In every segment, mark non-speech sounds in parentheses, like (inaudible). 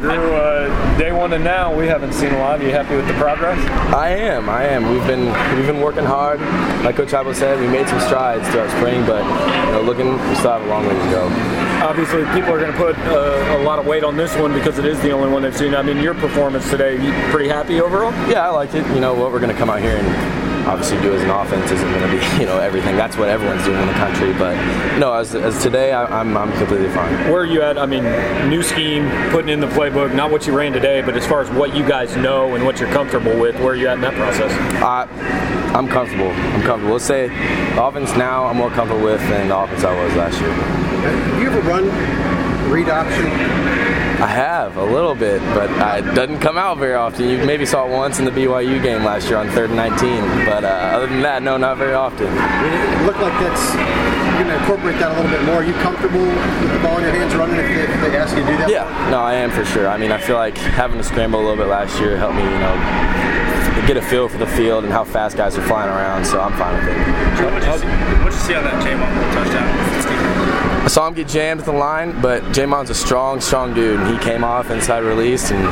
Drew, uh, day one and now, we haven't seen a lot. Are you happy with the progress? I am. I am. We've been we've been working hard. Like Coach Heupel said, we made some strides throughout spring, but you know, looking, we still have a long way to go. Obviously, people are going to put uh, a lot of weight on this one because it is the only one they've seen. I mean, your performance today, you pretty happy overall? Yeah, I liked it. You know what we're going to come out here and obviously do as an offense isn't going to be (laughs) you know everything. That's what everyone's doing in the country. But no, as, as today, I, am I'm, I'm completely fine. Where are you at? I mean, new scheme, putting in the playbook, not what you ran today, but as far as what you guys know and what you're comfortable with, where are you at in that process? Uh, I'm comfortable. I'm comfortable. Let's say the offense now I'm more comfortable with than the offense I was last year. Have you ever run read option? I have a little bit, but it doesn't come out very often. You maybe saw it once in the BYU game last year on third and 19, but uh, other than that, no, not very often. It looked like that's you're going to incorporate that a little bit more. Are you comfortable with the ball in your hands running if they, if they ask you to do that? Yeah, no, I am for sure. I mean, I feel like having to scramble a little bit last year helped me, you know, get a feel for the field and how fast guys are flying around. So I'm fine with it. What did you, you see on that J'Mon touchdown? I saw him get jammed at the line, but J'Mon's a strong, strong dude. And he came off inside release and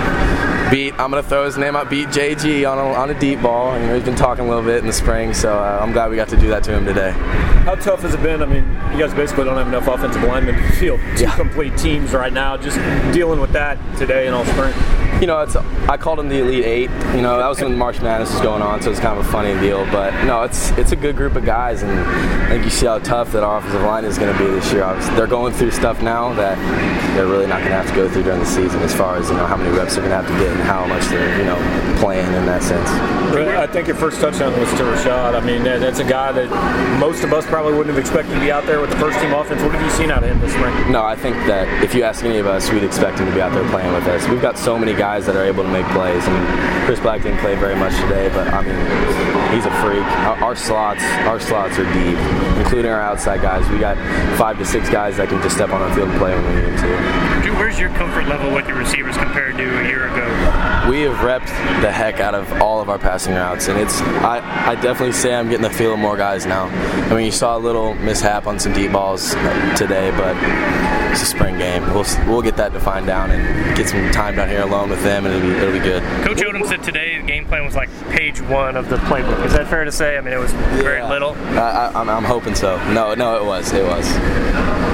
beat. I'm gonna throw his name out. Beat JG on a, on a deep ball. You know, he's been talking a little bit in the spring, so uh, I'm glad we got to do that to him today. How tough has it been? I mean, you guys basically don't have enough offensive linemen to field two yeah. complete teams right now. Just dealing with that today and all spring you know, it's I called them the Elite Eight. You know, that was when March Madness was going on, so it's kind of a funny deal. But no, it's it's a good group of guys, and I think you see how tough that offensive line is going to be this year. Obviously, they're going through stuff now that they're really not going to have to go through during the season, as far as you know how many reps they're going to have to get and how much they're you know playing in that sense. I think your first touchdown was to Rashad. I mean, that's a guy that most of us probably wouldn't have expected to be out there with the first team offense. What have you seen out of him this spring? No, I think that if you ask any of us, we'd expect him to be out there playing with us. We've got so many guys that are able to make plays. I mean, Chris Black didn't play very much today, but I mean, he's a freak. Our, our, slots, our slots are deep, including our outside guys. We got five to six guys that can just step on the field and play when we need to. Where's your comfort level with your receivers compared to a year ago? We have repped the heck out of all of our passing routes, and it's I, I definitely say I'm getting the feel of more guys now. I mean, you saw a little mishap on some deep balls today, but it's a spring game. We'll we'll get that defined down and get some time down here alone with them, and it'll be it'll be good. Coach Odom said today the game plan was like page one of the playbook. Is that fair to say? I mean, it was yeah. very little. I, am I'm, I'm hoping so. No, no, it was. It was.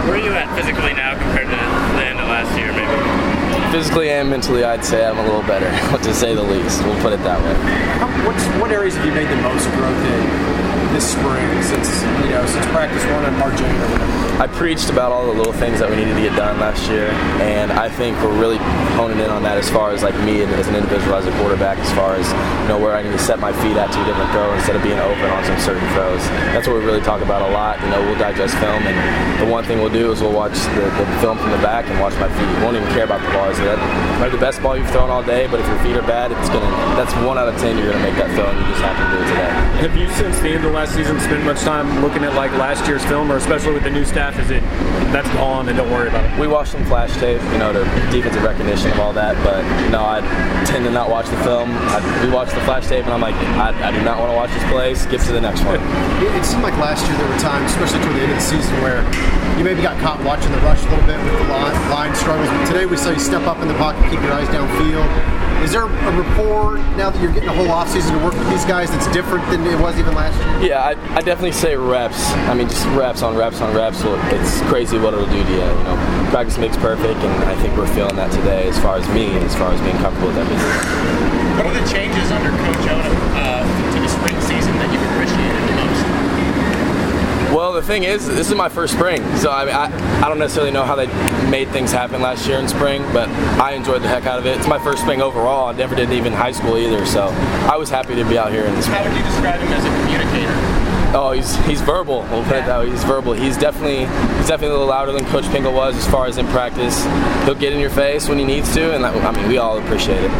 Where are you at physically now compared to the end of last year, maybe? Physically and mentally, I'd say I'm a little better, (laughs) to say the least. We'll put it that way. How, what's, what areas have you made the most growth in this spring since you know since practice one in March 8 or whatever? I preached about all the little things that we needed to get done last year, and I think we're really honing in on that as far as like me and as an individual as a quarterback, as far as you know where I need to set my feet at to a different throw instead of being open on some certain throws. That's what we really talk about a lot. You know, we'll digest film, and the one thing we'll do is we'll watch the, the film from the back and watch my feet. We won't even care about the bars. That might be the best ball you've thrown all day, but if your feet are bad, it's gonna that's one out of ten you're gonna make that throw, and you just have to do it today. Have you since the end of last season spent much time looking at like last year's film, or especially with the new staff? Is it that's gone and don't worry about it. We watched some flash tape, you know, to defensive recognition of all that, but no, I tend to not watch the film. I, we watch the flash tape, and I'm like, I, I do not want to watch this play. Skip to the next one. (laughs) It, it, seemed like last year there were times, especially toward the end of the season, where you maybe got caught watching the rush a little bit with the line, line struggles. But today we saw you step up in the pocket, keep your eyes downfield is there a rapport now that you're getting a whole offseason to work with these guys that's different than it was even last year? Yeah, I, I definitely say reps. I mean, just reps on reps on reps. It's crazy what it'll do to you. You know, practice makes perfect, and I think we're feeling that today as far as me, as far as being comfortable with everything. What are the changes under Coach thing is, this is my first spring, so I, mean, I, I don't necessarily know how they made things happen last year in spring, but I enjoyed the heck out of it. It's my first spring overall. I never did even high school either, so I was happy to be out here in the spring. How would you describe him as a communicator? Oh, he's he's verbal. We'll put it that way. He's verbal. He's definitely he's definitely a little louder than Coach Pinkel was as far as in practice. He'll get in your face when he needs to, and that, I mean we all appreciate it.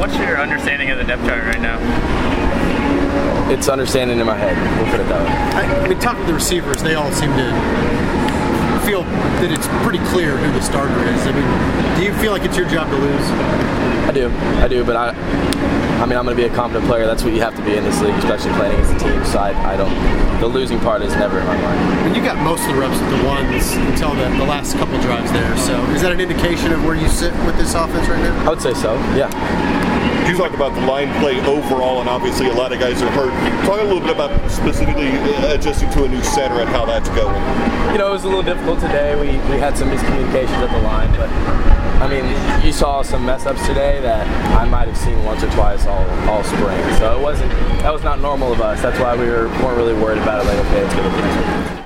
What's your understanding of the depth chart right now? It's understanding in my head. We'll put it that way. I, mean, talking to the receivers, they all seem to feel that it's pretty clear who the starter is. I mean, do you feel like it's your job to lose? I do, I do, but I I mean, I'm going to be a competent player. That's what you have to be in this league, especially playing against a team. So I, I don't. The losing part is never in my mind. And you got most of the reps with the ones until the, the last couple drives there. So is that an indication of where you sit with this offense right now? I would say so. Yeah. You talk about the line play overall, and obviously a lot of guys are hurt. Talk a little bit about specifically uh, adjusting to a new center and how that's going. You know, it was a little difficult today. We, we had some miscommunications at the line, but I mean, you saw some mess ups today that I might have seen once or twice all, all spring. So it wasn't that was not normal of us. That's why we were weren't really worried about it. Like, okay, it's gonna be.